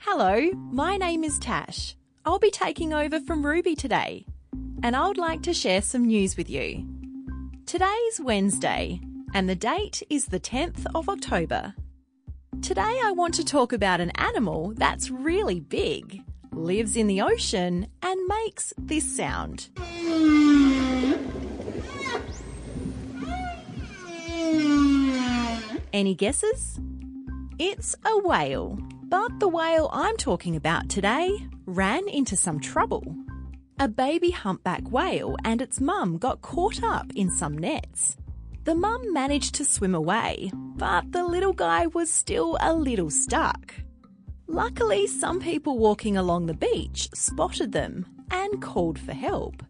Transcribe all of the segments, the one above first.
Hello, my name is Tash. I'll be taking over from Ruby today, and I would like to share some news with you. Today's Wednesday, and the date is the 10th of October. Today I want to talk about an animal that's really big, lives in the ocean, and makes this sound. Any guesses? It's a whale. But the whale I'm talking about today ran into some trouble. A baby humpback whale and its mum got caught up in some nets. The mum managed to swim away, but the little guy was still a little stuck. Luckily, some people walking along the beach spotted them and called for help.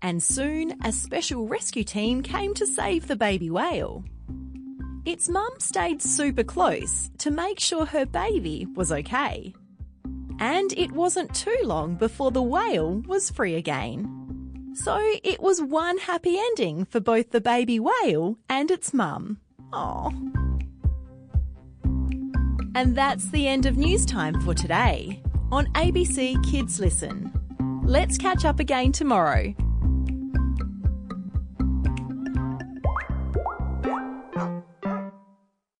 And soon a special rescue team came to save the baby whale. Its mum stayed super close to make sure her baby was okay. And it wasn't too long before the whale was free again. So it was one happy ending for both the baby whale and its mum. Aww. And that's the end of news time for today on ABC Kids Listen. Let's catch up again tomorrow